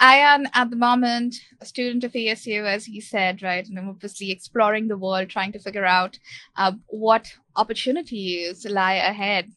Ayaan, at the moment, a student of ASU, as he said, right, and I'm obviously exploring the world, trying to figure out uh, what opportunities lie ahead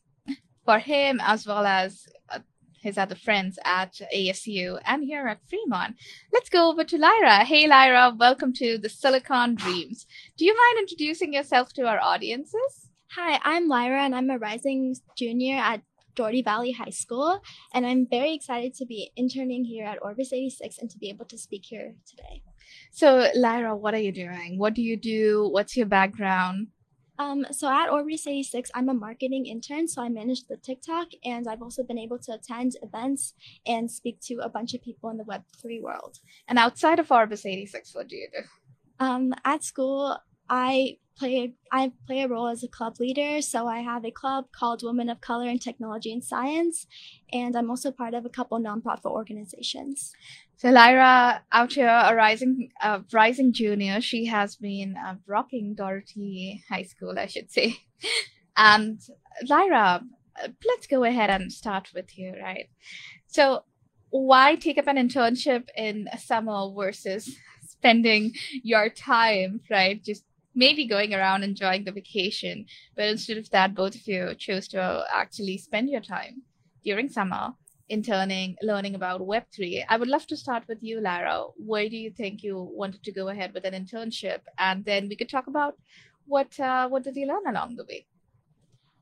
for him as well as uh, his other friends at ASU and here at Fremont. Let's go over to Lyra. Hey, Lyra, welcome to the Silicon Dreams. Do you mind introducing yourself to our audiences? Hi, I'm Lyra, and I'm a rising junior at Dougherty Valley High School, and I'm very excited to be interning here at Orbis 86 and to be able to speak here today. So, Lyra, what are you doing? What do you do? What's your background? Um, so at Orbis 86, I'm a marketing intern, so I manage the TikTok, and I've also been able to attend events and speak to a bunch of people in the Web3 world. And outside of Orbis 86, what do you do? Um, at school, I play I play a role as a club leader. So I have a club called Women of Color in Technology and Science, and I'm also part of a couple nonprofit organizations. So Lyra, out here, a rising uh, rising junior, she has been uh, rocking Dougherty High School, I should say. and Lyra, let's go ahead and start with you, right? So why take up an internship in summer versus spending your time, right? Just maybe going around enjoying the vacation. But instead of that, both of you chose to actually spend your time during summer interning, learning about Web3. I would love to start with you, Lyra. Why do you think you wanted to go ahead with an internship? And then we could talk about what uh, what did you learn along the way?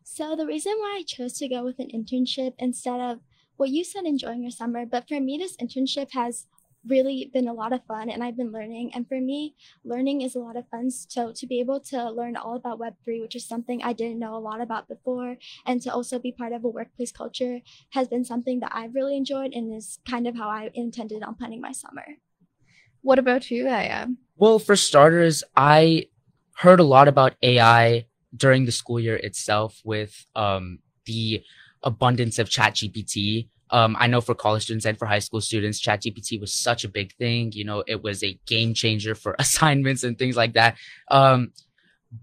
So the reason why I chose to go with an internship instead of well, you said enjoying your summer, but for me, this internship has really been a lot of fun and I've been learning. And for me, learning is a lot of fun. So to be able to learn all about Web3, which is something I didn't know a lot about before, and to also be part of a workplace culture has been something that I've really enjoyed and is kind of how I intended on planning my summer. What about you, Aya? Well, for starters, I heard a lot about AI during the school year itself with um, the abundance of ChatGPT um, I know for college students and for high school students, ChatGPT was such a big thing. You know, it was a game changer for assignments and things like that. Um,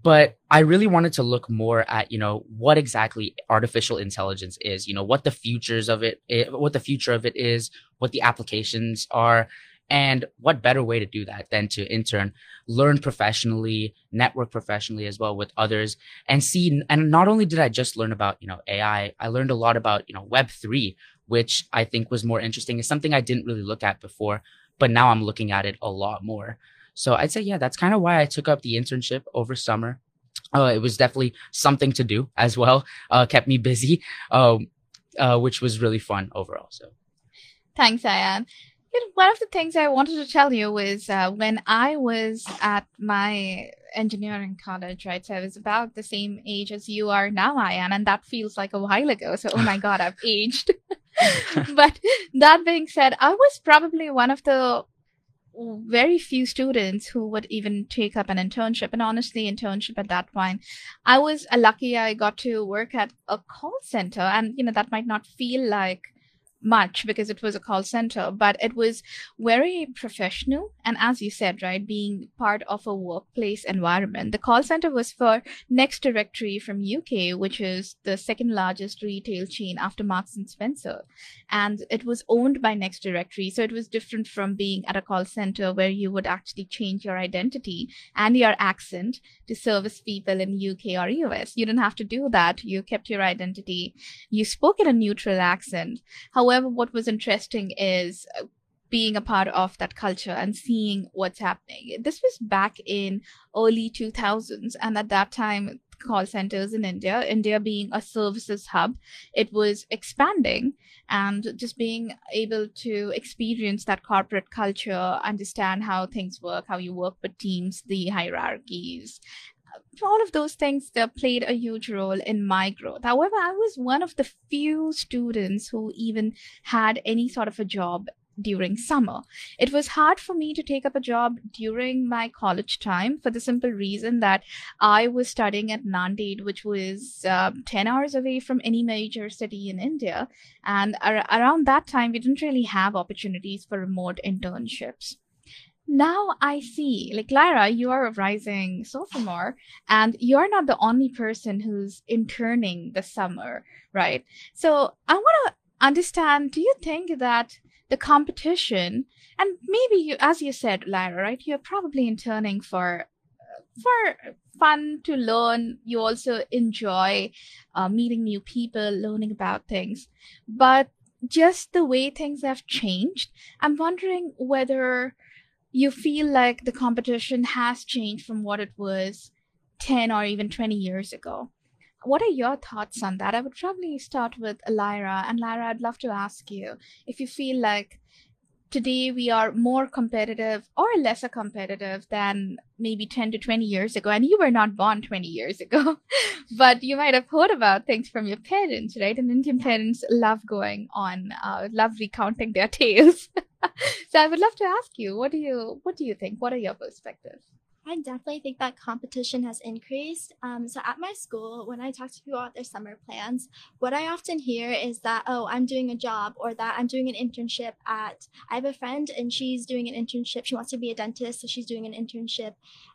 but I really wanted to look more at, you know, what exactly artificial intelligence is, you know, what the futures of it, what the future of it is, what the applications are, and what better way to do that than to intern, learn professionally, network professionally as well with others and see. And not only did I just learn about, you know, AI, I learned a lot about, you know, Web3, which I think was more interesting. It's something I didn't really look at before, but now I'm looking at it a lot more. So I'd say, yeah, that's kind of why I took up the internship over summer. Uh, it was definitely something to do as well. Uh, kept me busy, uh, uh, which was really fun overall. So, thanks, Ayaan. You know, one of the things I wanted to tell you was uh, when I was at my engineering college, right? So I was about the same age as you are now, Ayaan, and that feels like a while ago. So, oh my God, I've aged. but that being said, I was probably one of the very few students who would even take up an internship. And honestly internship at that point i was lucky i got to work at a call center. And you know that might not feel like much because it was a call center, but it was very professional. And as you said, right, being part of a workplace environment, the call center was for Next Directory from UK, which is the second largest retail chain after Marks and Spencer. And it was owned by Next Directory. So it was different from being at a call center where you would actually change your identity and your accent to service people in UK or US. You didn't have to do that. You kept your identity. You spoke in a neutral accent. However, However, what was interesting is uh, being a part of that culture and seeing what's happening. This was back in early 2000s, and at that time, call centers in India, India being a services hub, it was expanding and just being able to experience that corporate culture, understand how things work, how you work with teams, the hierarchies, all of those things that played a huge role in my growth. However, I was one of the few students who even had any sort of a job during summer. It was hard for me to take up a job during my college time for the simple reason that I was studying at Nanded, which was uh, 10 hours away from any major city in India. And ar- around that time, we didn't really have opportunities for remote internships now I see, like Lyra, you are a rising sophomore, and you're not the only person who's interning the summer, right? So I want to understand do you think that the competition and maybe you as you said lyra right you're probably interning for for fun to learn. You also enjoy uh, meeting new people learning about things. But just the way things have changed i'm wondering whether you feel like the competition has changed from what it was 10 or even 20 years ago what are your thoughts on that? I would probably start with Lyra. And Lyra, I'd love to ask you if you feel like today we are more competitive or lesser competitive than maybe 10 to 20 years ago. And you were not born 20 years ago, but you might have heard about things from your parents, right? And Indian parents love going on, uh, love recounting their tales. so I would love to ask you, what do you, what do you think? What are your perspectives? I definitely think that competition has increased. Um, so at my school, when I talk to people about their summer plans, what I often hear is that, oh, I'm doing a job or that I'm doing an internship at, I have a friend and she's doing an internship. She wants to be a dentist. So she's doing an internship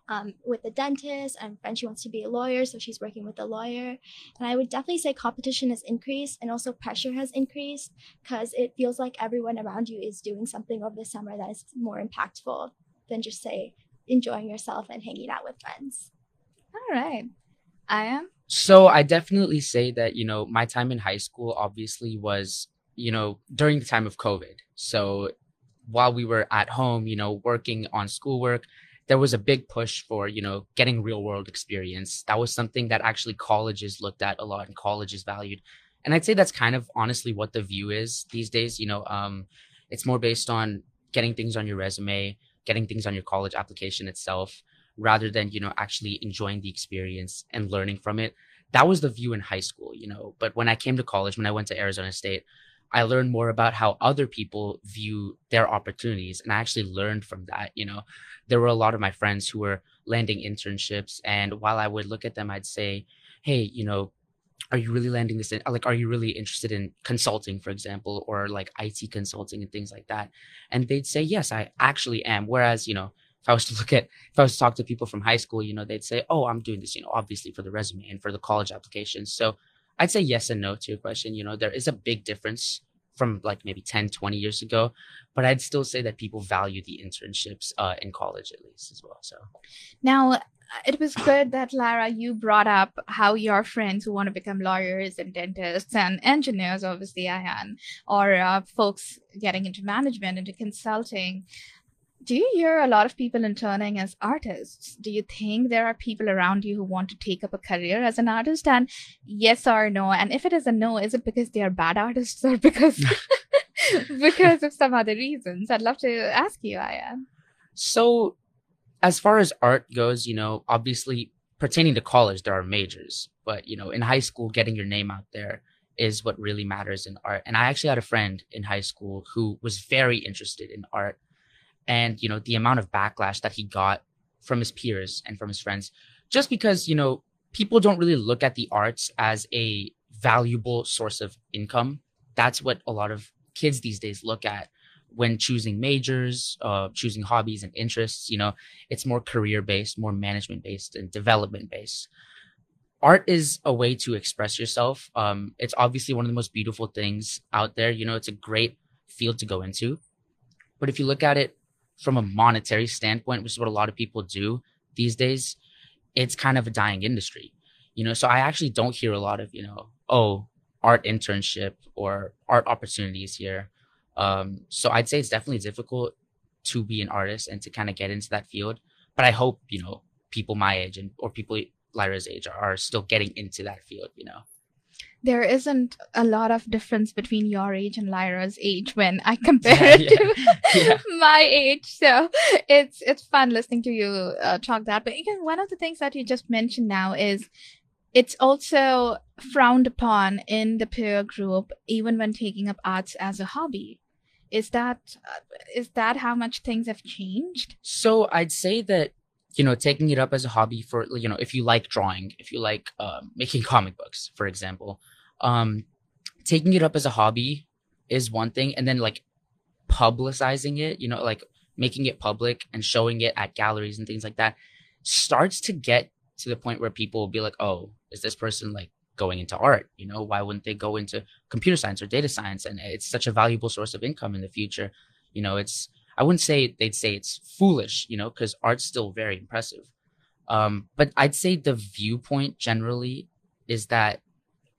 um, with a dentist and friend, she wants to be a lawyer. So she's working with a lawyer. And I would definitely say competition has increased and also pressure has increased because it feels like everyone around you is doing something over the summer that is more impactful than just say enjoying yourself and hanging out with friends. All right. Ayaan. So I definitely say that, you know, my time in high school obviously was, you know, during the time of COVID. So while we were at home, you know, working on schoolwork, there was a big push for, you know, getting real world experience. That was something that actually colleges looked at a lot and colleges valued. And I'd say that's kind of honestly what the view is these days. You know, um, it's more based on getting things on your resume, getting things on your college application itself rather than you know actually enjoying the experience and learning from it. That was the view in high school you know but when i came to college when i went to arizona state i learned more about how other people view their opportunities and i actually learned from that you know. There were a lot of my friends who were landing internships and while i would look at them i'd say hey you know are you really landing this in like are you really interested in consulting for example or like IT consulting and things like that? And they'd say yes I actually am. Whereas you know if I was to look at if I was to talk to people from high school you know they'd say oh I'm doing this you know obviously for the resume and for the college applications. So I'd say yes and no to your question. You know there is a big difference from like maybe 10 20 years ago but i'd still say that people value the internships uh, in college at least as well so. Now it was good that Lyra, you brought up how your friends who want to become lawyers and dentists and engineers, obviously, Ayaan, or uh, folks getting into management, into consulting. Do you hear a lot of people interning as artists? Do you think there are people around you who want to take up a career as an artist? And yes or no? And if it is a no, is it because they are bad artists or because because of some other reasons? I'd love to ask you, Ayaan. So as far as art goes, you know, obviously pertaining to college, there are majors, but you know, in high school, getting your name out there is what really matters in art. And I actually had a friend in high school who was very interested in art. And, you know, the amount of backlash that he got from his peers and from his friends, just because, you know, people don't really look at the arts as a valuable source of income. That's what a lot of kids these days look at when choosing majors, uh, choosing hobbies and interests, you know, it's more career based, more management based, and development based. Art is a way to express yourself. Um, it's obviously one of the most beautiful things out there. You know, it's a great field to go into. But if you look at it from a monetary standpoint, which is what a lot of people do these days, it's kind of a dying industry. You know, so I actually don't hear a lot of, you know, oh, art internship or art opportunities here um, so I'd say it's definitely difficult to be an artist and to kind of get into that field. But I hope, you know, people my age and or people Lyra's age are, are still getting into that field, you know. There isn't a lot of difference between your age and Lyra's age when I compare yeah, it yeah, to yeah. my age. So it's it's fun listening to you uh, talk that. But again, one of the things that you just mentioned now is it's also frowned upon in the peer group, even when taking up arts as a hobby is that uh, that how much things have changed? So i'd say that you know taking it up as a hobby for you know if you like drawing if you like um, making comic books for example um taking it up as a hobby is one thing and then like publicizing it you know like making it public and showing it at galleries and things like that starts to get to the point where people will be like oh is this person like going into art? You know, why wouldn't they go into computer science or data science? And it's such a valuable source of income in the future. You know, it's I wouldn't say they'd say it's foolish, you know, because art's still very impressive. Um, but I'd say the viewpoint generally is that,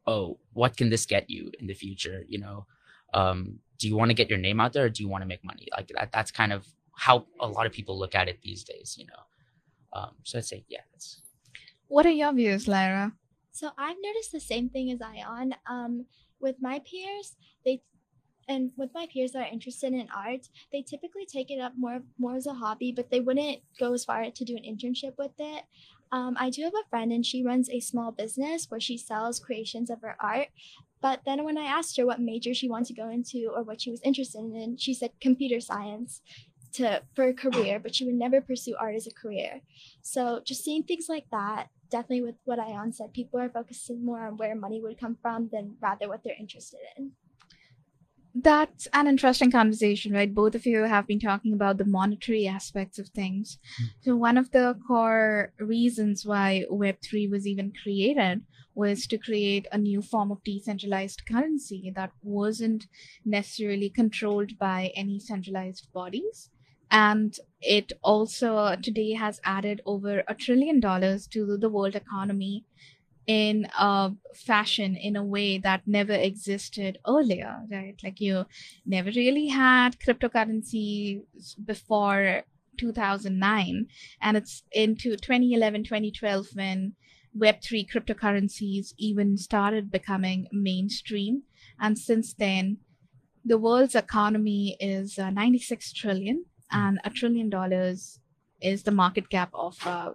oh, what can this get you in the future? You know, um, do you want to get your name out there or do you want to make money? Like that, that's kind of how a lot of people look at it these days, you know. Um, so I'd say, yeah. What are your views, Lyra? So I've noticed the same thing as Ayaan. Um, with my peers, they and with my peers that are interested in art, they typically take it up more more as a hobby, but they wouldn't go as far to do an internship with it. Um, I do have a friend, and she runs a small business where she sells creations of her art. But then when I asked her what major she wanted to go into or what she was interested in, she said computer science to for a career, but she would never pursue art as a career. So just seeing things like that, definitely with what Ayaan said, people are focusing more on where money would come from than rather what they're interested in. That's an interesting conversation, right? Both of you have been talking about the monetary aspects of things. Mm. So, one of the core reasons why Web3 was even created was to create a new form of decentralized currency that wasn't necessarily controlled by any centralized bodies. And it also today has added over a trillion dollars to the world economy in a fashion in a way that never existed earlier right? Like you never really had cryptocurrency before 2009 and it's into 2011 2012 when web3 cryptocurrencies even started becoming mainstream. And since then the world's economy is uh, 96 trillion and a trillion dollars is the market cap of uh,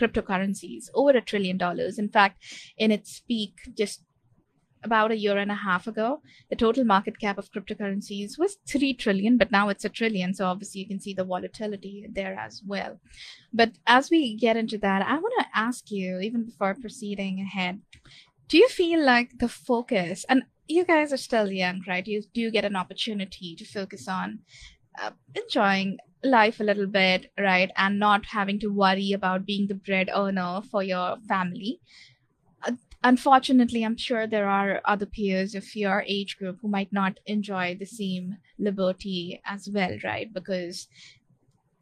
cryptocurrencies, over a trillion dollars. In fact, in its peak, just about a year and a half ago, the total market cap of cryptocurrencies was 3 trillion, but now it's a trillion. So obviously, you can see the volatility there as well. But as we get into that, I want to ask you, even before proceeding ahead, do you feel like the focus, and you guys are still young, right? You do get an opportunity to focus on uh, enjoying life a little bit, right? And not having to worry about being the bread earner for your family. Unfortunately, I'm sure there are other peers of your age group who might not enjoy the same liberty as well, right? Because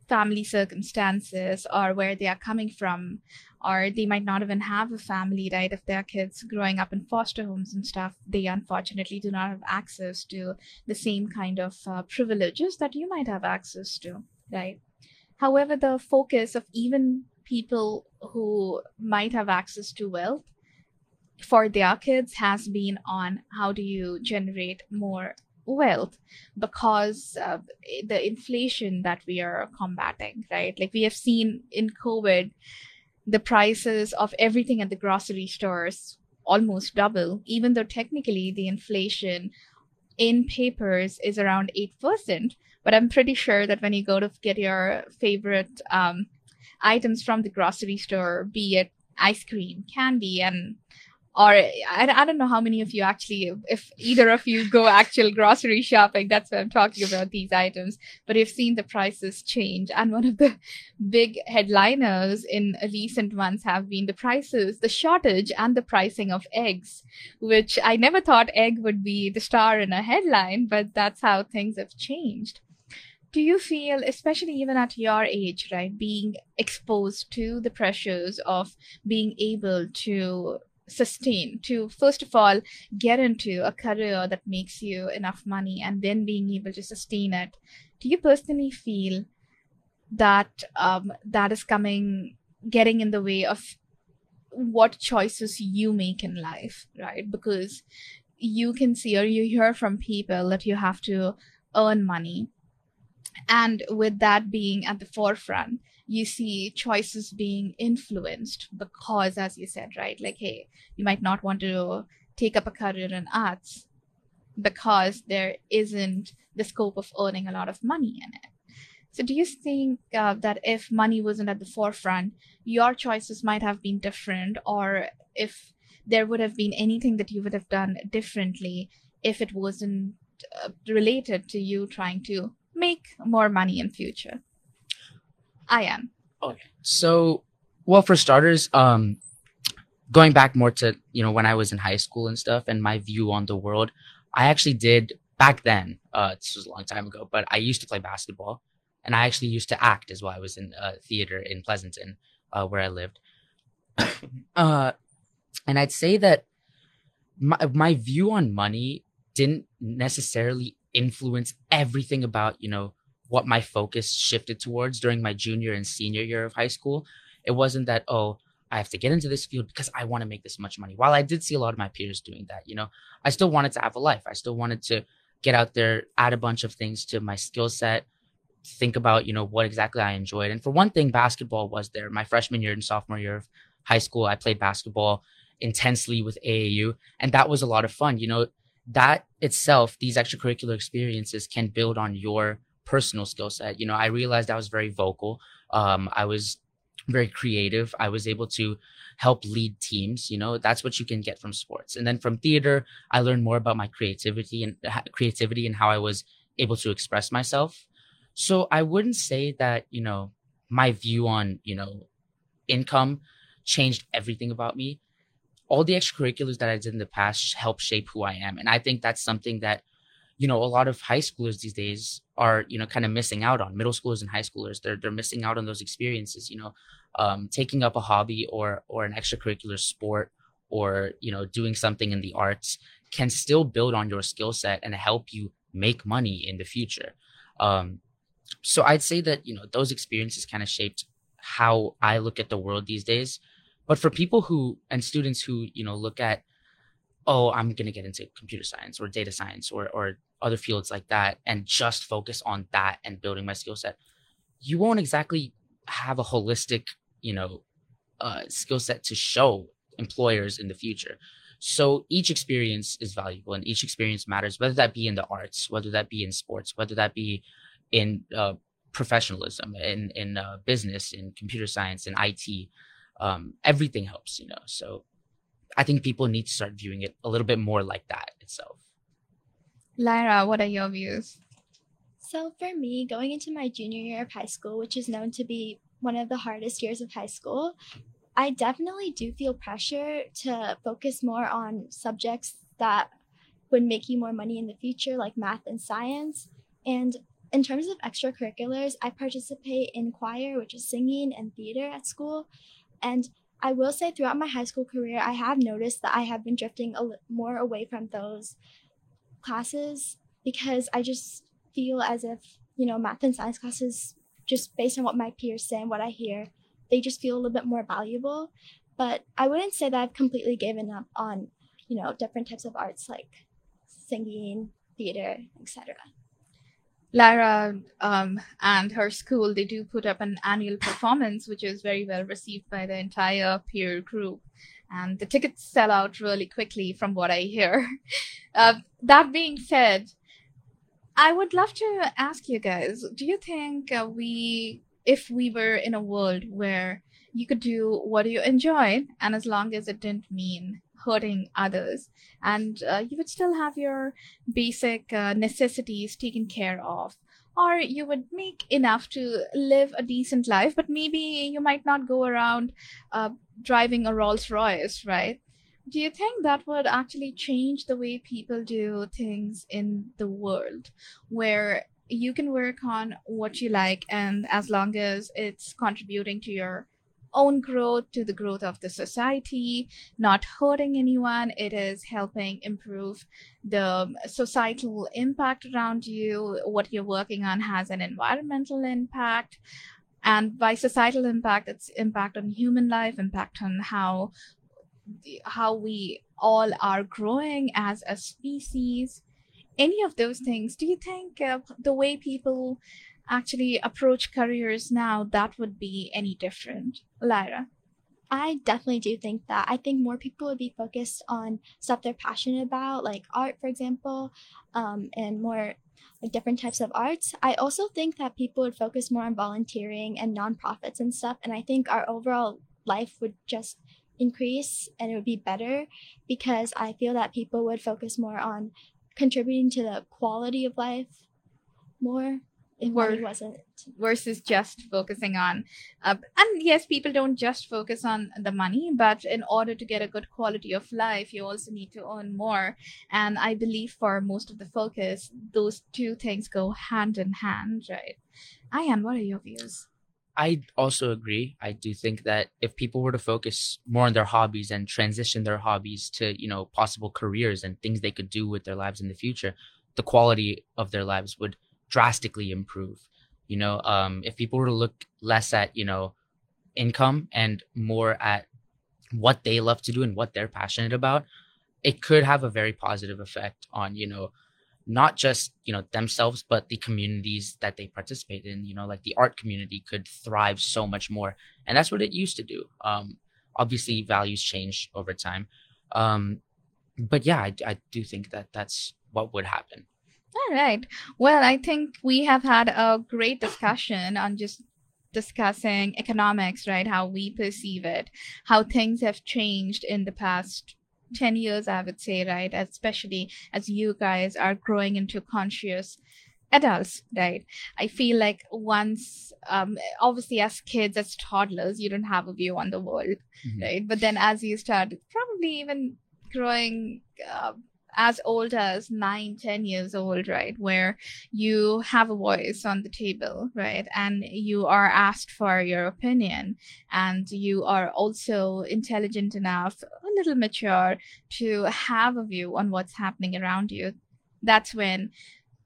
family circumstances or where they are coming from or they might not even have a family right? If their kids growing up in foster homes and stuff they unfortunately do not have access to the same kind of uh, privileges that you might have access to right? However the focus of even people who might have access to wealth for their kids has been on how do you generate more wealth because the inflation that we are combating right? Like we have seen in covid the prices of everything at the grocery stores almost double even though technically the inflation in papers is around 8% but i'm pretty sure that when you go to get your favorite um, items from the grocery store be it ice cream candy and or I, I don't know how many of you actually if either of you go actual grocery shopping that's what i'm talking about these items. But you've seen the prices change. And one of the big headliners in recent months have been the prices the shortage and the pricing of eggs which i never thought egg would be the star in a headline but that's how things have changed. Do you feel especially even at your age right being exposed to the pressures of being able to sustain to first of all get into a career that makes you enough money and then being able to sustain it. Do you personally feel that um, that is coming getting in the way of what choices you make in life right? Because you can see or you hear from people that you have to earn money and with that being at the forefront you see choices being influenced because as you said right like hey you might not want to take up a career in arts because there isn't the scope of earning a lot of money in it. So do you think uh, that if money wasn't at the forefront your choices might have been different? Or if there would have been anything that you would have done differently if it wasn't uh, related to you trying to make more money in future Ayaan. Okay. So, well, for starters, um, going back more to you know when I was in high school and stuff, and my view on the world, I actually did back then. Uh, this was a long time ago, but I used to play basketball, and I actually used to act as well. I was in uh, theater in Pleasanton, uh, where I lived. uh, and I'd say that my my view on money didn't necessarily influence everything about you know what my focus shifted towards during my junior and senior year of high school. It wasn't that oh I have to get into this field because I want to make this much money. While I did see a lot of my peers doing that, you know, I still wanted to have a life. I still wanted to get out there, add a bunch of things to my skill set, think about, you know, what exactly I enjoyed. And for one thing, basketball was there. My freshman year and sophomore year of high school, I played basketball intensely with AAU, and that was a lot of fun. You know, that itself, these extracurricular experiences can build on your personal skill set. You know, I realized I was very vocal. Um, I was very creative. I was able to help lead teams. You know, that's what you can get from sports. And then from theater, I learned more about my creativity and creativity and how I was able to express myself. So I wouldn't say that, you know, my view on, you know, income changed everything about me. All the extracurriculars that I did in the past helped shape who I am. And I think that's something that, you know, a lot of high schoolers these days are, you know, kind of missing out on. Middle schoolers and high schoolers, they're they're missing out on those experiences, you know um, taking up a hobby or or an extracurricular sport or you know doing something in the arts can still build on your skill set and help you make money in the future um, so i'd say that you know those experiences kind of shaped how i look at the world these days but for people who and students who you know look at oh i'm going to get into computer science or data science or or other fields like that and just focus on that and building my skill set you won't exactly have a holistic, you know, uh, skill set to show employers in the future. So each experience is valuable and each experience matters, whether that be in the arts, whether that be in sports, whether that be in uh, professionalism, in in uh, business, in computer science, in IT. Um, everything helps, you know. So I think people need to start viewing it a little bit more like that itself. Lyra, what are your views? So, for me, going into my junior year of high school, which is known to be one of the hardest years of high school, I definitely do feel pressure to focus more on subjects that would make you more money in the future, like math and science. And in terms of extracurriculars, I participate in choir, which is singing and theater at school. And I will say throughout my high school career, I have noticed that I have been drifting a li- more away from those classes because I just feel as if, you know, math and science classes, just based on what my peers say and what I hear, they just feel a little bit more valuable. But I wouldn't say that I've completely given up on, you know, different types of arts like singing, theater, etc. Lyra um, and her school, they do put up an annual performance, which is very well received by the entire peer group. And the tickets sell out really quickly, from what I hear. Uh, that being said, I would love to ask you guys do you think uh, we, if we were in a world where you could do what you enjoyed, and as long as it didn't mean hurting others, and uh, you would still have your basic uh, necessities taken care of, or you would make enough to live a decent life, but maybe you might not go around uh, driving a Rolls Royce, right? do you think that would actually change the way people do things in the world where you can work on what you like and as long as it's contributing to your own growth to the growth of the society not hurting anyone. It is helping improve the societal impact around you. What you're working on has an environmental impact. And by societal impact it's impact on human life impact on how how we all are growing as a species. Any of those things. Do you think uh, the way people actually approach careers now that would be any different lyra I definitely do think that. I think more people would be focused on stuff they're passionate about, like art, for example, um, and more like different types of arts. I also think that people would focus more on volunteering and nonprofits and stuff. And I think our overall life would just increase and it would be better because I feel that people would focus more on contributing to the quality of life more if Were- money wasn't. versus just focusing on uh, and yes people don't just focus on the money but in order to get a good quality of life you also need to earn more and i believe for most of the focus those two things go hand in hand right Ayaan, what are your views I also agree. I do think that if people were to focus more on their hobbies and transition their hobbies to, you know, possible careers and things they could do with their lives in the future, the quality of their lives would drastically improve. You know, um, if people were to look less at, you know, income and more at what they love to do and what they're passionate about, it could have a very positive effect on, you know, not just you know themselves but the communities that they participate in you know like the art community could thrive so much more. And that's what it used to do. Um obviously values change over time. Um but yeah i, I do think that that's what would happen all right. Well i think we have had a great discussion on just discussing economics right? How we perceive it how things have changed in the past 10 years i would say right? Especially as you guys are growing into conscious adults right? I feel like once um obviously as kids as toddlers you don't have a view on the world Mhm. right? But then as you start probably even growing uh, as old as nine ten years old right where you have a voice on the table right and you are asked for your opinion and you are also intelligent enough a little mature to have a view on what's happening around you. That's when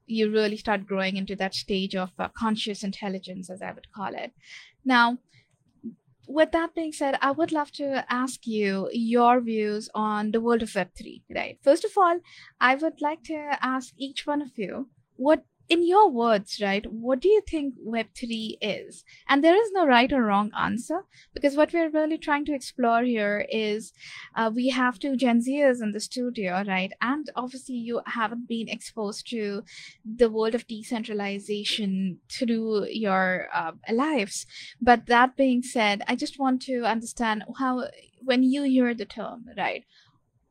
you really start growing into that stage of uh, conscious intelligence as i would call it. Now with that being said, I would love to ask you your views on the world of Web3, right? First of all, I would like to ask each one of you what, in your words, right, what do you think Web3 is? And there is no right or wrong answer because what we're really trying to explore here is uh, we have two Gen Zers in the studio, right? And obviously, you haven't been exposed to the world of decentralization through your uh, lives. But that being said, I just want to understand how, when you hear the term, right,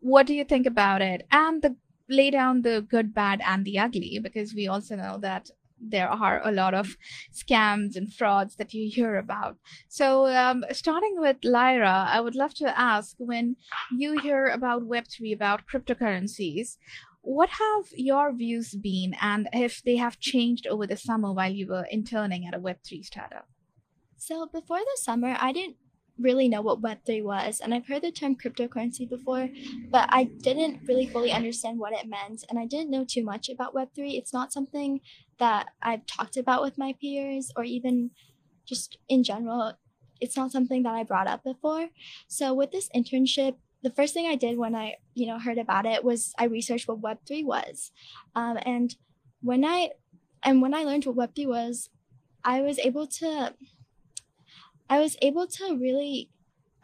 what do you think about it? And the lay down the good, bad, and the ugly, because we also know that there are a lot of scams and frauds that you hear about. So, um, starting with Lyra, I would love to ask when you hear about Web3, about cryptocurrencies, what have your views been, and if they have changed over the summer while you were interning at a Web3 startup? So before the summer, I didn't really know what Web3 was, and I've heard the term cryptocurrency before, but I didn't really fully understand what it meant, and I didn't know too much about Web3. It's not something that I've talked about with my peers or even just in general. It's not something that I brought up before. So with this internship, the first thing I did when I, you know, heard about it was I researched what Web3 was, um, and when I and when I learned what Web3 was, I was able to I was able to really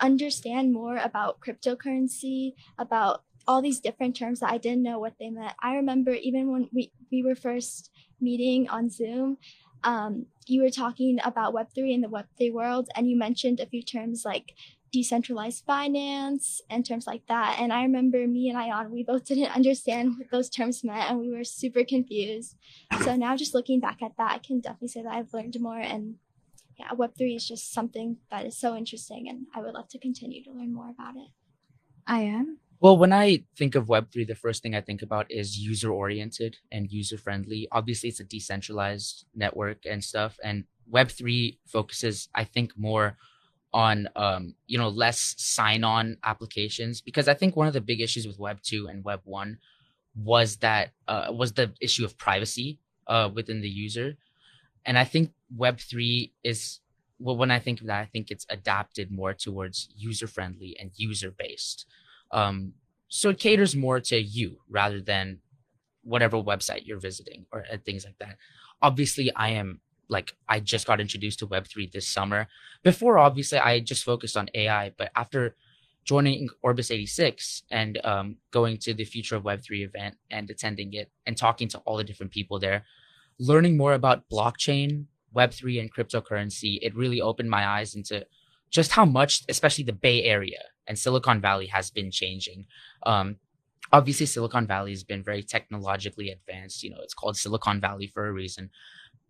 understand more about cryptocurrency, about all these different terms that I didn't know what they meant. I remember even when we, we were first meeting on Zoom, um, you were talking about Web3 and the Web3 world, and you mentioned a few terms like decentralized finance and terms like that. And I remember me and Ayaan, we both didn't understand what those terms meant, and we were super confused. So now, just looking back at that, I can definitely say that I've learned more and yeah, Web3 is just something that is so interesting, and I would love to continue to learn more about it. Ayaan. Well, when I think of Web3, the first thing I think about is user oriented and user friendly. Obviously, it's a decentralized network and stuff. And Web3 focuses, I think, more on, um, you know, less sign on applications because I think one of the big issues with Web2 and Web1 was that, uh, was the issue of privacy uh, within the user. And I think Web3 is, well, when I think of that, I think it's adapted more towards user friendly and user based. Um, so it caters more to you rather than whatever website you're visiting or uh, things like that. Obviously, I am like I just got introduced to Web3 this summer. Before, obviously, I just focused on AI, but after joining Orbis 86 and um, going to the Future of Web3 event and attending it and talking to all the different people there, learning more about blockchain, Web3, and cryptocurrency, it really opened my eyes into just how much, especially the Bay Area and Silicon Valley, has been changing. Um, obviously, Silicon Valley has been very technologically advanced. You know, it's called Silicon Valley for a reason.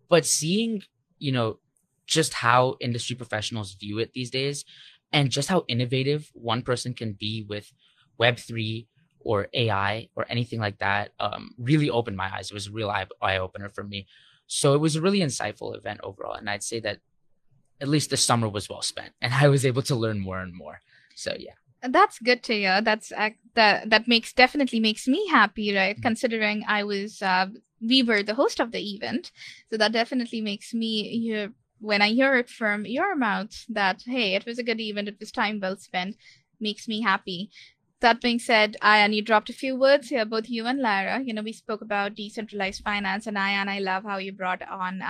but seeing you know just how industry professionals view it these days and just how innovative one person can be with web3 or ai or anything like that um, really opened my eyes. It was a real eye, eye opener for me. So it was a really insightful event overall and i'd say that at least the summer was well spent and i was able to learn more and more. So yeah. That's good to hear. That's uh, that that makes definitely makes me happy right? Mm-hmm. considering i was uh, we were the host of the event. So that definitely makes me hear when i hear it from your mouth that hey it was a good event. It was time well spent. Makes me happy that being said, Ayaan, you dropped a few words here, both you and Lyra. You know, we spoke about decentralized finance, and Ayaan, I love how you brought on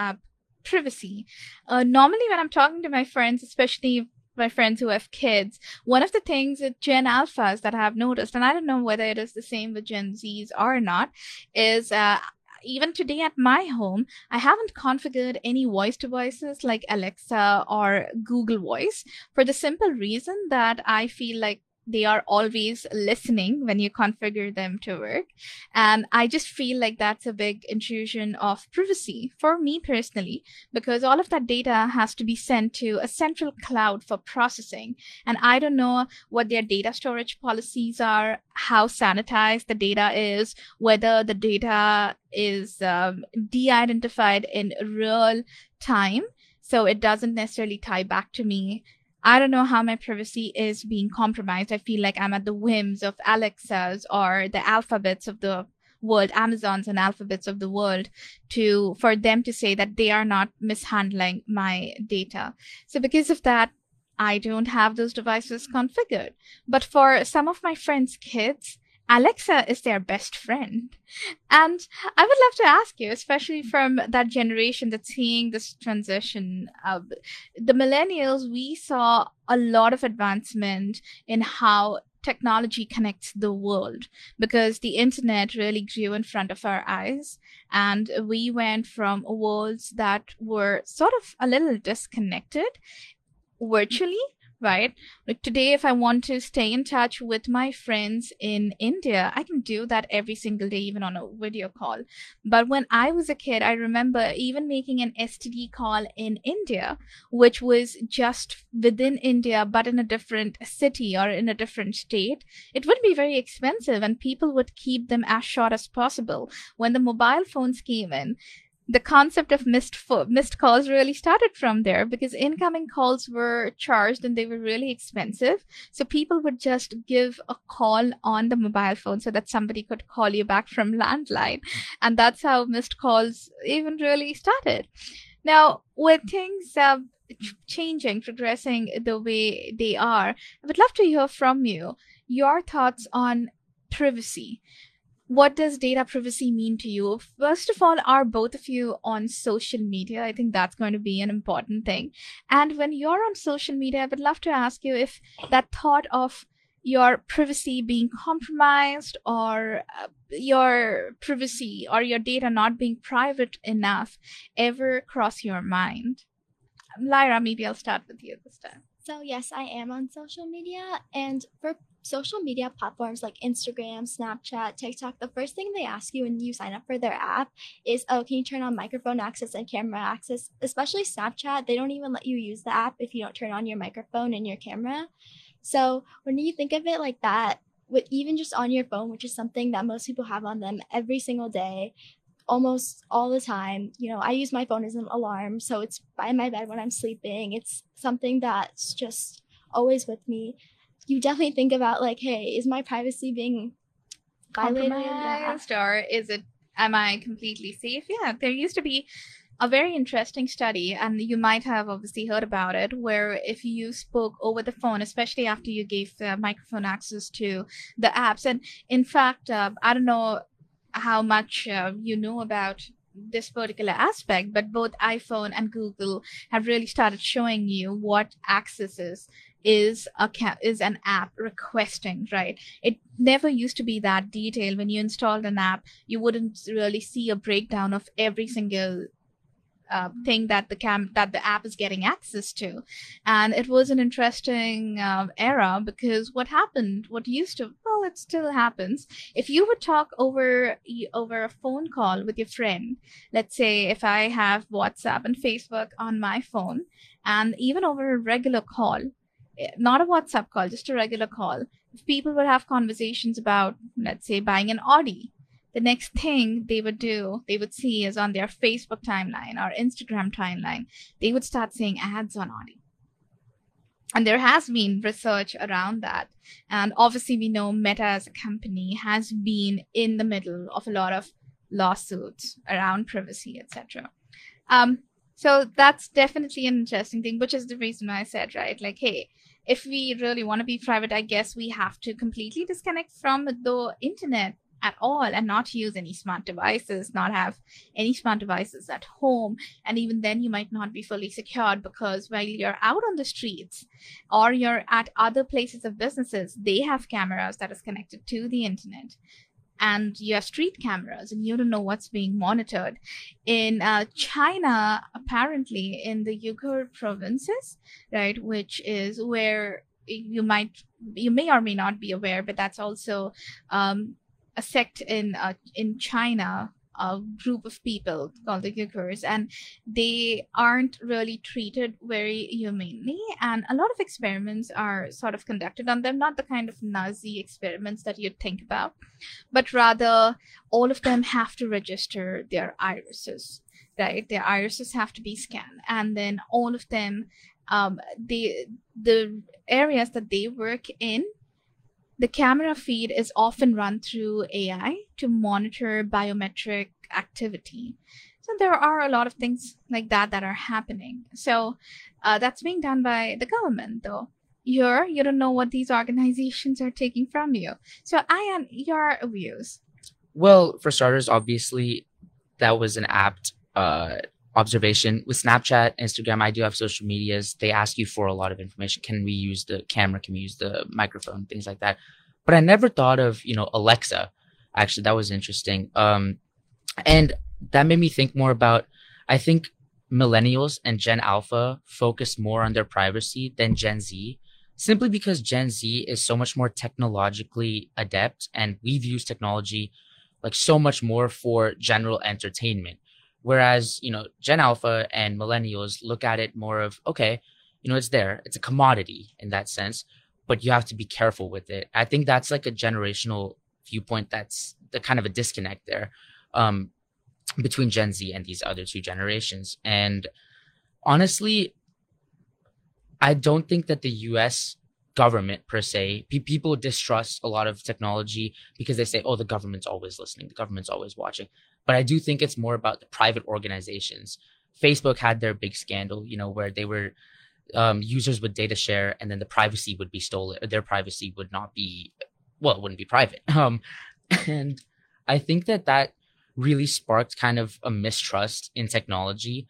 privacy. Uh, normally, when I'm talking to my friends, especially my friends who have kids, one of the things with Gen Alphas that I have noticed, and I don't know whether it is the same with Gen Zs or not, is uh, even today at my home, I haven't configured any voice devices like Alexa or Google Voice for the simple reason that I feel like they are always listening when you configure them to work. And I just feel like that's a big intrusion of privacy for me personally, because all of that data has to be sent to a central cloud for processing. And I don't know what their data storage policies are, how sanitized the data is, whether the data is um, de identified in real time. So it doesn't necessarily tie back to me I don't know how my privacy is being compromised. I feel like I'm at the whims of Alexas or the alphabets of the world, Amazons and alphabets of the world to, for them to say that they are not mishandling my data. So because of that, I don't have those devices configured. But for some of my friends' kids, Alexa is their best friend. And I would love to ask you, especially from that generation that's seeing this transition, uh, the millennials, we saw a lot of advancement in how technology connects the world because the internet really grew in front of our eyes and we went from worlds that were sort of a little disconnected virtually right? Like today, if I want to stay in touch with my friends in India, I can do that every single day, even on a video call. But when I was a kid, I remember even making an STD call in India, which was just within India, but in a different city or in a different state. It would be very expensive, and people would keep them as short as possible. When the mobile phones came in, the concept of missed fo- missed calls really started from there because incoming calls were charged and they were really expensive. So people would just give a call on the mobile phone so that somebody could call you back from landline, and that's how missed calls even really started. Now, with things uh, changing, progressing the way they are, I would love to hear from you your thoughts on privacy what does data privacy mean to you? First of all, are both of you on social media? I think that's going to be an important thing. And when you're on social media, I would love to ask you if that thought of your privacy being compromised or uh, your privacy or your data not being private enough ever cross your mind. Lyra, maybe I'll start with you this time. So, yes, I am on social media. And for social media platforms like Instagram, Snapchat, TikTok, the first thing they ask you when you sign up for their app is, oh, can you turn on microphone access and camera access? Especially Snapchat, they don't even let you use the app if you don't turn on your microphone and your camera. So when you think of it like that, with even just on your phone, which is something that most people have on them every single day, almost all the time. You know, I use my phone as an alarm, so it's by my bed when I'm sleeping. It's something that's just always with me you definitely think about like, hey, is my privacy being violated? Or is it am I completely safe? Yeah, there used to be a very interesting study, and you might have obviously heard about it, where if you spoke over the phone, especially after you gave microphone access to the apps, and in fact, uh, I don't know how much uh, you know about this particular aspect, but both iPhone and Google have really started showing you what accesses is a ca- is an app requesting right? It never used to be that detailed. When you installed an app you wouldn't really see a breakdown of every single uh, thing that the cam that the app is getting access to. And it was an interesting uh, era because what happened what used to well it still happens. If you would talk over over a phone call with your friend, let's say if I have WhatsApp and Facebook on my phone, and even over a regular call, not a WhatsApp call, just a regular call, if people would have conversations about, let's say, buying an Audi, the next thing they would do, they would see is on their Facebook timeline or Instagram timeline, they would start seeing ads on Audi. And there has been research around that. And obviously, we know Meta as a company has been in the middle of a lot of lawsuits around privacy, etc. Um, so that's definitely an interesting thing, which is the reason why I said, right? Like, hey, if we really want to be private, I guess we have to completely disconnect from the internet at all and not use any smart devices, not have any smart devices at home. And even then, you might not be fully secured because while you're out on the streets or you're at other places of businesses, they have cameras that is connected to the internet. And you have street cameras, and you don't know what's being monitored. In uh, China, apparently, in the Uyghur provinces, right, which is where you might you may or may not be aware but that's also um, a sect in uh, in China, a group of people called the Uyghurs, and they aren't really treated very humanely. And a lot of experiments are sort of conducted on them, not the kind of Nazi experiments that you'd think about, but rather all of them have to register their irises. Right, their irises have to be scanned, and then all of them, um, the the areas that they work in the camera feed is often run through AI to monitor biometric activity. So there are a lot of things like that that are happening. So uh, that's being done by the government, though. You're you don't know what these organizations are taking from you. So, I am your views. Well, for starters, obviously, that was an apt uh, observation with Snapchat, Instagram. I do have social medias. They ask you for a lot of information. Can we use the camera? Can we use the microphone? Things like that. But I never thought of, you know, Alexa. Actually, that was interesting. Um, and that made me think more about, I think millennials and Gen Alpha focus more on their privacy than Gen Z, simply because Gen Z is so much more technologically adept and we've used technology like so much more for general entertainment. Whereas, you know, Gen Alpha and millennials look at it more of, okay, you know, it's there. It's a commodity in that sense, but you have to be careful with it. I think that's like a generational viewpoint that's the kind of a disconnect there um, between Gen Z and these other two generations. And honestly, I don't think that the US government per se, people distrust a lot of technology because they say, oh, the government's always listening, the government's always watching. But I do think it's more about the private organizations. Facebook had their big scandal, you know, where they were um, users would data share and then the privacy would be stolen. or Their privacy would not be, well, it wouldn't be private. Um, and I think that that really sparked kind of a mistrust in technology,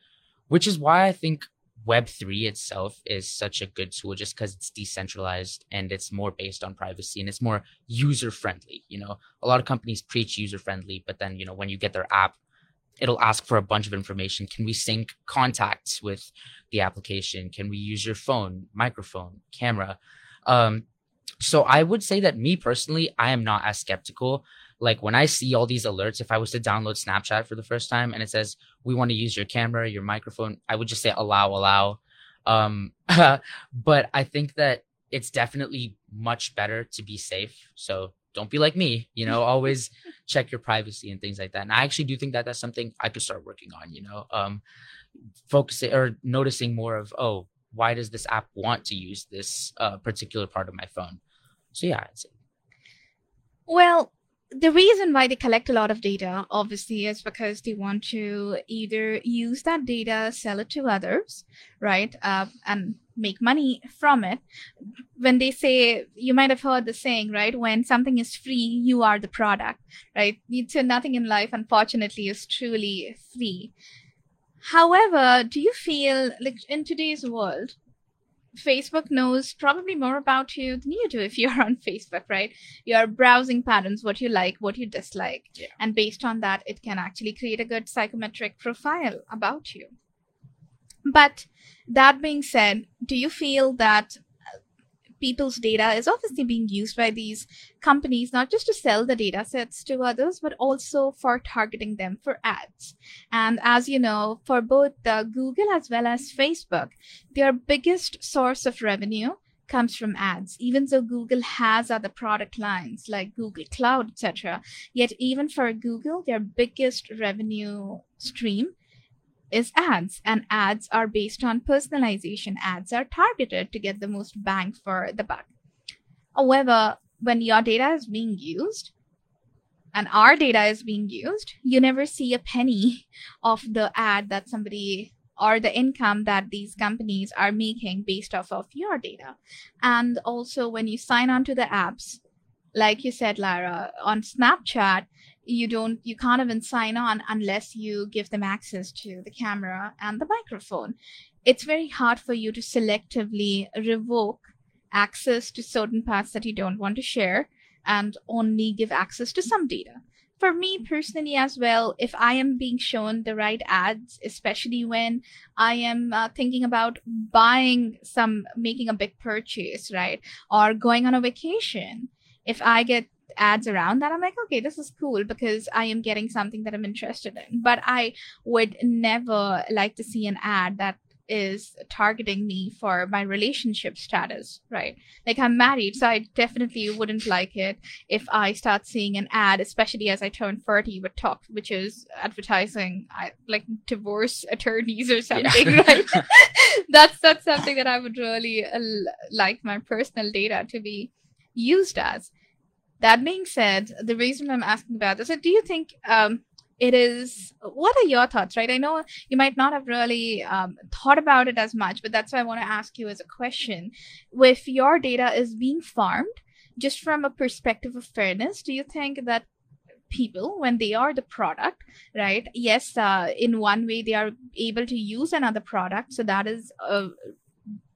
which is why I think Web3 itself is such a good tool just because it's decentralized and it's more based on privacy and it's more user friendly. You know, a lot of companies preach user friendly, but then, you know, when you get their app, it'll ask for a bunch of information. Can we sync contacts with the application? Can we use your phone, microphone, camera? Um, so I would say that me personally, I am not as skeptical like when I see all these alerts, if I was to download Snapchat for the first time and it says we want to use your camera, your microphone, I would just say allow, allow. Um, but I think that it's definitely much better to be safe. So don't be like me, you know, always check your privacy and things like that. And I actually do think that that's something I could start working on, you know, um, focusing or noticing more of, oh, why does this app want to use this uh, particular part of my phone? So yeah, well, the reason why they collect a lot of data obviously is because they want to either use that data sell it to others right uh, and make money from it. When they say you might have heard the saying right when something is free you are the product right? So nothing in life unfortunately is truly free. However do you feel like in today's world Facebook knows probably more about you than you do if you're on Facebook, right? Your browsing patterns, what you like, what you dislike. Yeah. And based on that, it can actually create a good psychometric profile about you. But that being said, do you feel that people's data is obviously being used by these companies not just to sell the data sets to others but also for targeting them for ads. And as you know for both uh, google as well as facebook their biggest source of revenue comes from ads. Even though google has other product lines like google cloud etc yet even for google their biggest revenue stream is ads and ads are based on personalization. Ads are targeted to get the most bang for the buck. However when your data is being used and our data is being used you never see a penny of the ad that somebody or the income that these companies are making based off of your data. And also when you sign on to the apps like you said Lyra on snapchat you don't you can't even sign on unless you give them access to the camera and the microphone. It's very hard for you to selectively revoke access to certain parts that you don't want to share and only give access to some data. For me personally as well if i am being shown the right ads especially when i am uh, thinking about buying some making a big purchase right or going on a vacation if i get ads around that i'm like okay this is cool because i am getting something that i'm interested in but i would never like to see an ad that is targeting me for my relationship status, right? Like I'm married, so I definitely wouldn't like it if I start seeing an ad, especially as I turn 30 with talk, which is advertising I, like divorce attorneys or something, yeah. right? that's that's something that I would really uh, like my personal data to be used as. That being said, the reason I'm asking about this is do you think um, it is what are your thoughts right? I know you might not have really um, thought about it as much but that's why i want to ask you as a question. If your data is being farmed just from a perspective of fairness do you think that people when they are the product right yes uh, in one way they are able to use another product so that is a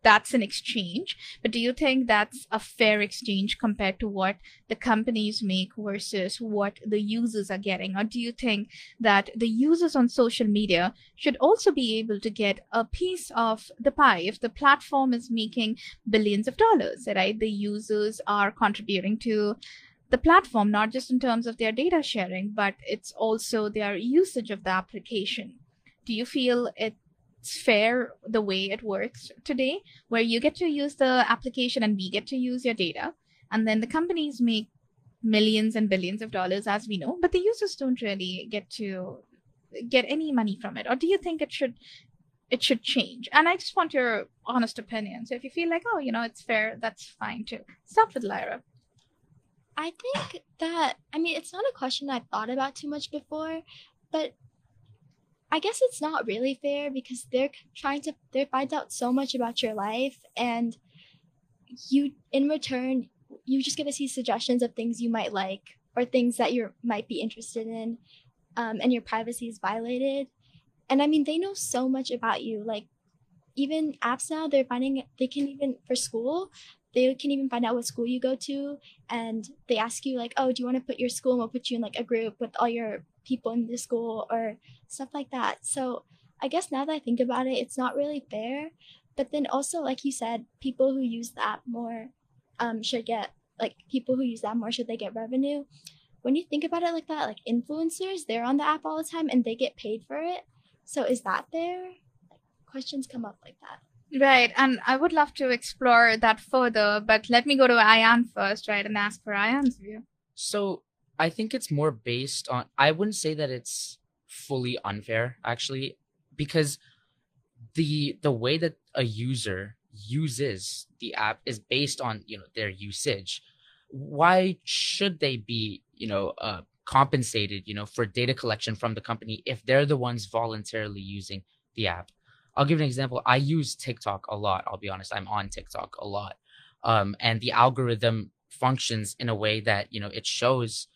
that's an exchange. But do you think that's a fair exchange compared to what the companies make versus what the users are getting? Or do you think that the users on social media should also be able to get a piece of the pie? If the platform is making billions of dollars, right? The users are contributing to the platform, not just in terms of their data sharing, but it's also their usage of the application. Do you feel it fair the way it works today, where you get to use the application and we get to use your data. And then the companies make millions and billions of dollars, as we know, but the users don't really get to get any money from it. Or do you think it should it should change? And I just want your honest opinion. So if you feel like, oh, you know, it's fair, that's fine too. Start with Lyra. I think that I mean it's not a question I've thought about too much before, but I guess it's not really fair because they're trying to they find out so much about your life and you in return you just get to see suggestions of things you might like or things that you might be interested in um, and your privacy is violated. And i mean they know so much about you like even apps now they're finding they can even for school they can even find out what school you go to and they ask you like oh do you want to put your school and we'll put you in like a group with all your people in the school or stuff like that. So i guess now that i think about it it's not really fair. But then also like you said people who use the app more um, should get like people who use that more should they get revenue? When you think about it like that like influencers they're on the app all the time and they get paid for it. So is that fair? Like, questions come up like that Right, and I would love to explore that further, but let me go to Ayaan first, right, and ask for Ayaan's view. So I think it's more based on. I wouldn't say that it's fully unfair, actually, because the the way that a user uses the app is based on you know their usage. Why should they be you know uh, compensated you know for data collection from the company if they're the ones voluntarily using the app? I'll give an example. I use TikTok a lot. I'll be honest. I'm on TikTok a lot. Um, and the algorithm functions in a way that, you know, it shows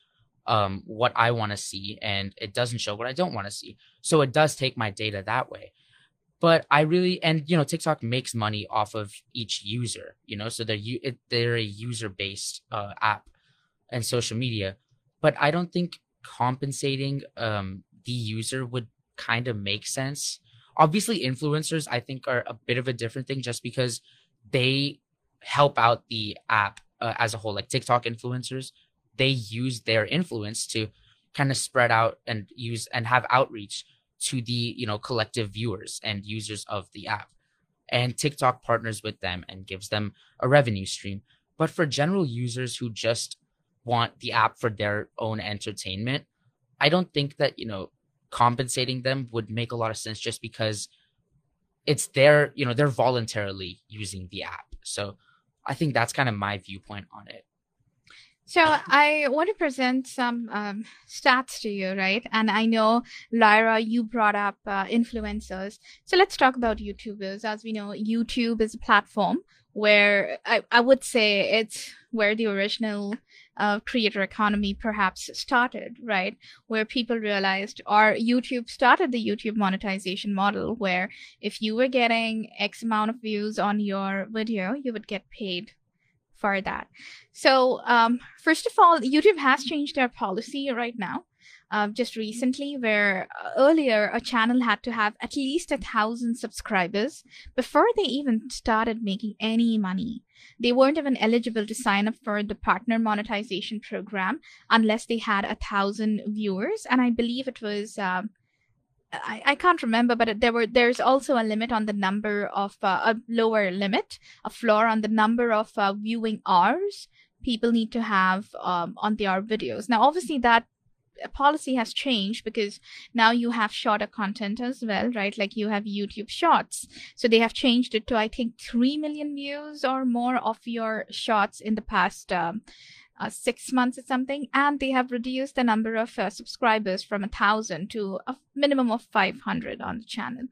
um, what I want to see and it doesn't show what I don't want to see. So it does take my data that way. But I really, and, you know, TikTok makes money off of each user, you know, so they're, it, they're a user based uh, app and social media. But I don't think compensating um, the user would kind of make sense obviously influencers i think are a bit of a different thing just because they help out the app uh, as a whole. Like tiktok influencers they use their influence to kind of spread out and use and have outreach to the you know collective viewers and users of the app. And tiktok partners with them and gives them a revenue stream. But for general users who just want the app for their own entertainment i don't think that you know compensating them would make a lot of sense just because it's their you know they're voluntarily using the app so i think that's kind of my viewpoint on it so I want to present some um, stats to you, right? And I know Lyra, you brought up uh, influencers. So let's talk about YouTubers. As we know, YouTube is a platform where I, I would say it's where the original uh, creator economy perhaps started, right? Where people realized, or YouTube started the YouTube monetization model, where if you were getting X amount of views on your video, you would get paid for that. So, um, first of all, YouTube has changed their policy right now. Uh, just recently, where uh, earlier a channel had to have at least a thousand subscribers before they even started making any money. They weren't even eligible to sign up for the partner monetization program unless they had a thousand viewers. And I believe it was um, I, I can't remember, but there were there's also a limit on the number of uh, a lower limit, a floor on the number of uh, viewing hours people need to have um, on their videos. Now, obviously, that policy has changed because now you have shorter content as well, right? Like you have YouTube Shorts, so they have changed it to I think three million views or more of your shorts in the past. Um, uh, six months or something, and they have reduced the number of uh, subscribers from a thousand to a minimum of 500 on the channel.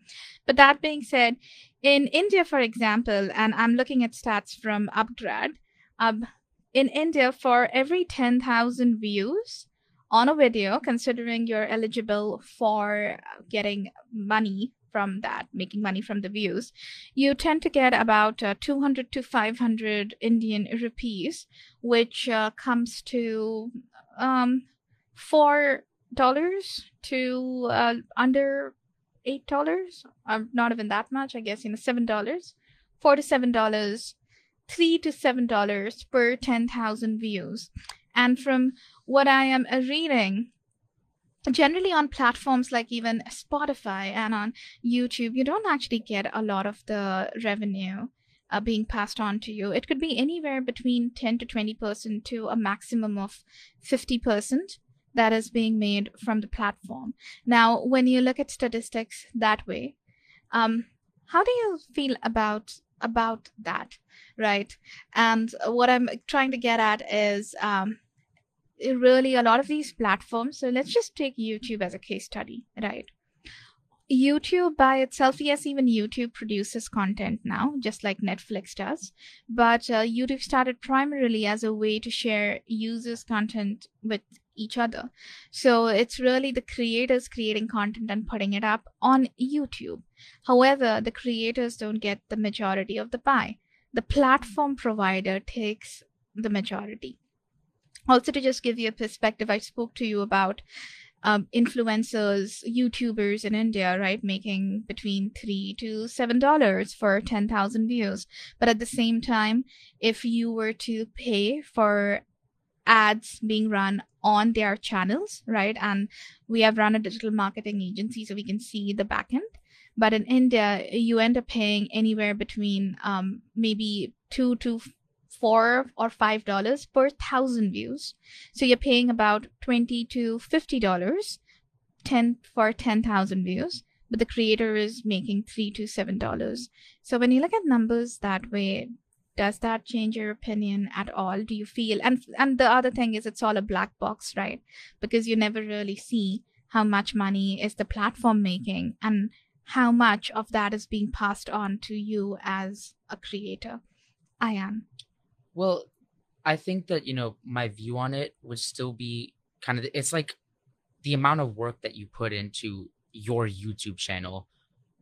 But that being said, in India, for example, and I'm looking at stats from Upgrad, um, in India, for every 10,000 views on a video, considering you're eligible for getting money from that, making money from the views, you tend to get about uh, 200 to 500 Indian rupees, which uh, comes to um, four dollars to uh, under eight dollars. Um, not even that much, I guess. You know, seven dollars, four to seven dollars, three to seven dollars per ten thousand views. And from what I am reading, generally on platforms like even Spotify and on YouTube, you don't actually get a lot of the revenue uh, being passed on to you. It could be anywhere between 10 to 20% to a maximum of 50% that is being made from the platform. Now, when you look at statistics that way, um, how do you feel about about that, right? And what I'm trying to get at is um, really a lot of these platforms. So let's just take YouTube as a case study, right? YouTube by itself, yes, even YouTube produces content now, just like Netflix does. But uh, YouTube started primarily as a way to share users' content with each other. So it's really the creators creating content and putting it up on YouTube. However, the creators don't get the majority of the pie. The platform provider takes the majority also to just give you a perspective i spoke to you about um, influencers youtubers in india right making between three to seven dollars for 10000 views. But at the same time if you were to pay for ads being run on their channels right and we have run a digital marketing agency so we can see the backend but in india you end up paying anywhere between um, maybe two to four or five dollars per thousand views. So you're paying about twenty to fifty dollars, ten for ten thousand views, but the creator is making three to seven dollars. So when you look at numbers that way, does that change your opinion at all? Do you feel and and the other thing is it's all a black box, right? Because you never really see how much money is the platform making and how much of that is being passed on to you as a creator. I am. Well, I think that, you know, my view on it would still be kind of it's like the amount of work that you put into your YouTube channel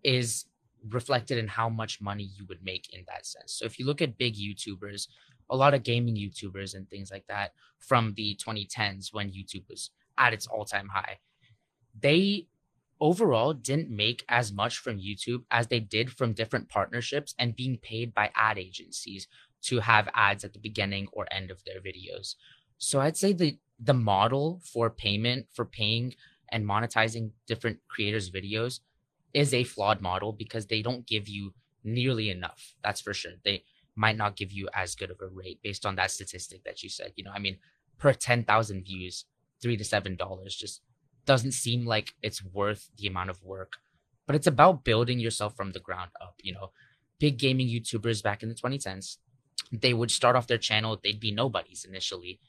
is reflected in how much money you would make in that sense. So if you look at big YouTubers, a lot of gaming YouTubers and things like that from the 2010s when YouTube was at its all-time high, they overall didn't make as much from YouTube as they did from different partnerships and being paid by ad agencies to have ads at the beginning or end of their videos. So I'd say the the model for payment for paying and monetizing different creators' videos is a flawed model because they don't give you nearly enough. That's for sure. They might not give you as good of a rate based on that statistic that you said. You know, I mean, per 10,000 views, three to seven dollars just doesn't seem like it's worth the amount of work. But it's about building yourself from the ground up. You know, big gaming YouTubers back in the 2010s, they would start off their channel, they'd be nobodies initially.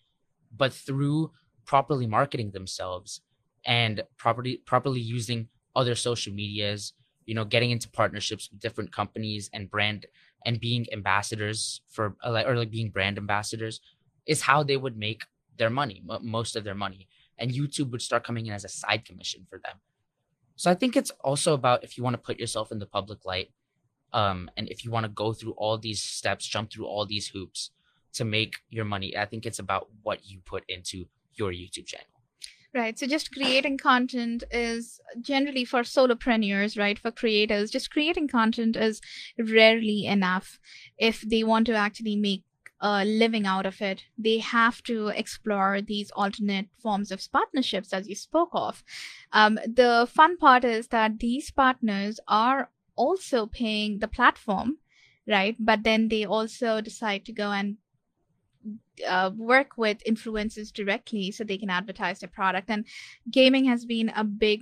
But through properly marketing themselves and properly properly using other social medias, you know, getting into partnerships with different companies and brand and being ambassadors for or like being brand ambassadors is how they would make their money, most of their money. And YouTube would start coming in as a side commission for them. So I think it's also about if you want to put yourself in the public light, um, and if you want to go through all these steps, jump through all these hoops to make your money, I think it's about what you put into your YouTube channel. Right. So just creating content is generally for solopreneurs, right? For creators, just creating content is rarely enough if they want to actually make a living out of it. They have to explore these alternate forms of partnerships, as you spoke of. Um, the fun part is that these partners are also paying the platform, right? But then they also decide to go and uh, work with influencers directly so they can advertise their product. And gaming has been a big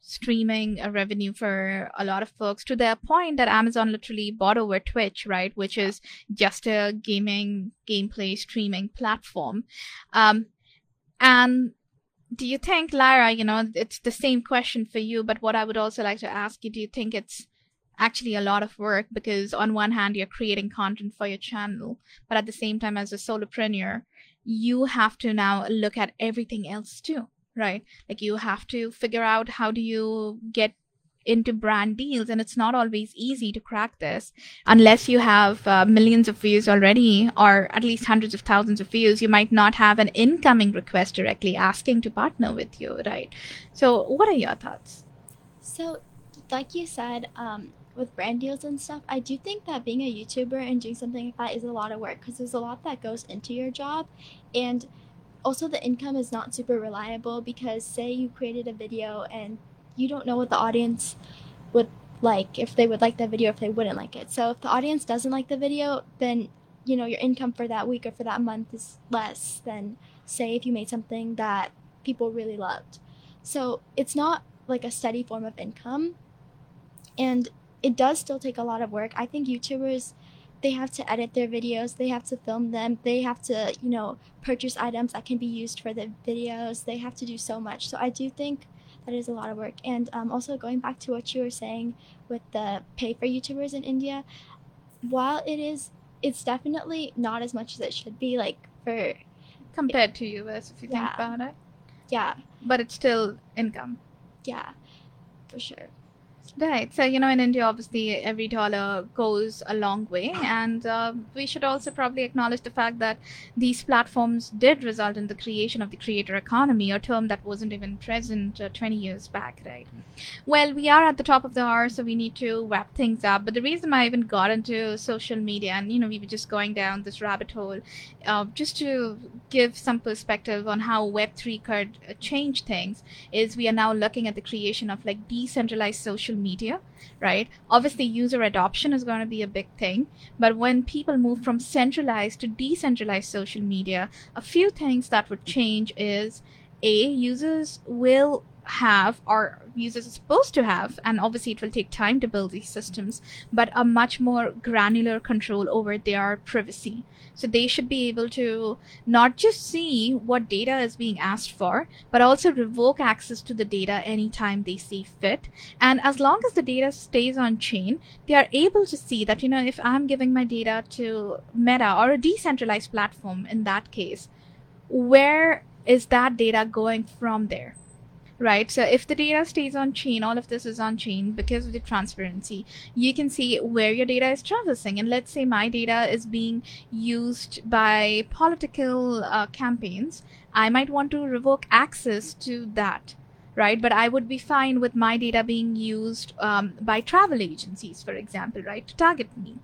streaming uh, revenue for a lot of folks to the point that Amazon literally bought over Twitch, right? Which is just a gaming gameplay streaming platform. Um, and do you think, Lyra, you know, it's the same question for you, but what I would also like to ask you, do you think it's actually a lot of work because on one hand you're creating content for your channel but at the same time as a solopreneur you have to now look at everything else too right? Like you have to figure out how do you get into brand deals and it's not always easy to crack this. Unless you have uh, millions of views already or at least hundreds of thousands of views you might not have an incoming request directly asking to partner with you right? So what are your thoughts? So like you said um, with brand deals and stuff, I do think that being a YouTuber and doing something like that is a lot of work because there's a lot that goes into your job. And also, the income is not super reliable because, say, you created a video and you don't know what the audience would like, if they would like the video, if they wouldn't like it. So, if the audience doesn't like the video, then you know your income for that week or for that month is less than, say, if you made something that people really loved. So, it's not like a steady form of income. And it does still take a lot of work. I think YouTubers they have to edit their videos, they have to film them, they have to, you know, purchase items that can be used for the videos. They have to do so much. So I do think that is a lot of work. And um, also going back to what you were saying with the pay for YouTubers in India, while it is, it's definitely not as much as it should be. Like for compared to US, if you yeah. think about it. Yeah. But it's still income. Yeah, for sure. Right. So, you know, in India, obviously, every dollar goes a long way. And uh, we should also probably acknowledge the fact that these platforms did result in the creation of the creator economy, a term that wasn't even present uh, 20 years back, right? Well, we are at the top of the hour, so we need to wrap things up. But the reason I even got into social media, and, you know, we were just going down this rabbit hole, uh, just to give some perspective on how Web3 could uh, change things, is we are now looking at the creation of like decentralized social media, right? Obviously, user adoption is going to be a big thing. But when people move from centralized to decentralized social media, a few things that would change is A, users will have or users are supposed to have and obviously it will take time to build these systems but a much more granular control over their privacy so they should be able to not just see what data is being asked for but also revoke access to the data anytime they see fit. And as long as the data stays on chain they are able to see that you know if i'm giving my data to meta or a decentralized platform in that case where is that data going from there right? So if the data stays on chain, all of this is on chain because of the transparency. You can see where your data is traversing. And let's say my data is being used by political uh, campaigns. I might want to revoke access to that. Right, but I would be fine with my data being used um, by travel agencies, for example, right, to target me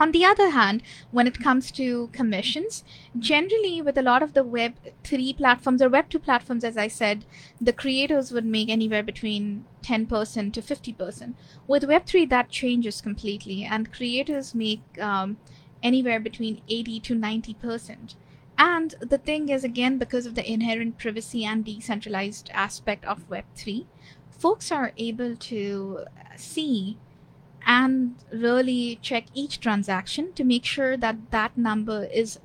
On the other hand, when it comes to commissions, generally with a lot of the Web 3 platforms or Web 2 platforms, as I said, the creators would make anywhere between 10% to 50%. With Web 3, that changes completely, and creators make um, anywhere between 80 to 90%. And the thing is, again, because of the inherent privacy and decentralized aspect of Web3, folks are able to see and really check each transaction to make sure that that number is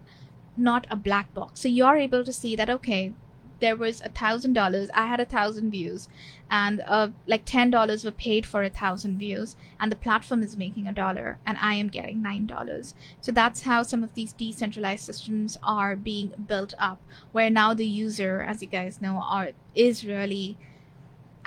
not a black box. So you're able to see that, okay, there was a thousand dollars, I had a thousand views, and uh, like ten dollars were paid for a thousand views, and the platform is making a dollar, and I am getting nine dollars. So that's how some of these decentralized systems are being built up, where now the user, as you guys know, are is really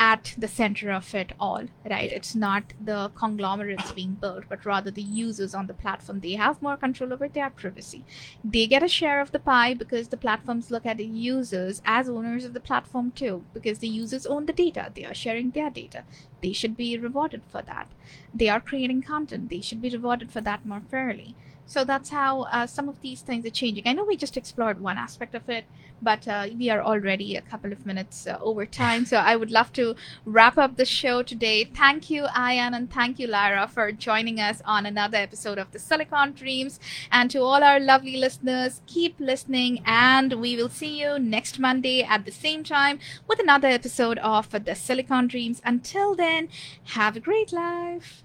at the center of it all, right? It's not the conglomerates being built, but rather the users on the platform. They have more control over their privacy. They get a share of the pie because the platforms look at the users as owners of the platform too, because the users own the data. They are sharing their data. They should be rewarded for that. They are creating content. They should be rewarded for that more fairly. So that's how uh, some of these things are changing. I know we just explored one aspect of it, but uh, we are already a couple of minutes uh, over time. So I would love to wrap up the show today. Thank you, Ayaan, and thank you, Lyra, for joining us on another episode of the Silicon Dreams. And to all our lovely listeners, keep listening, and we will see you next Monday at the same time with another episode of the Silicon Dreams. Until then, have a great life.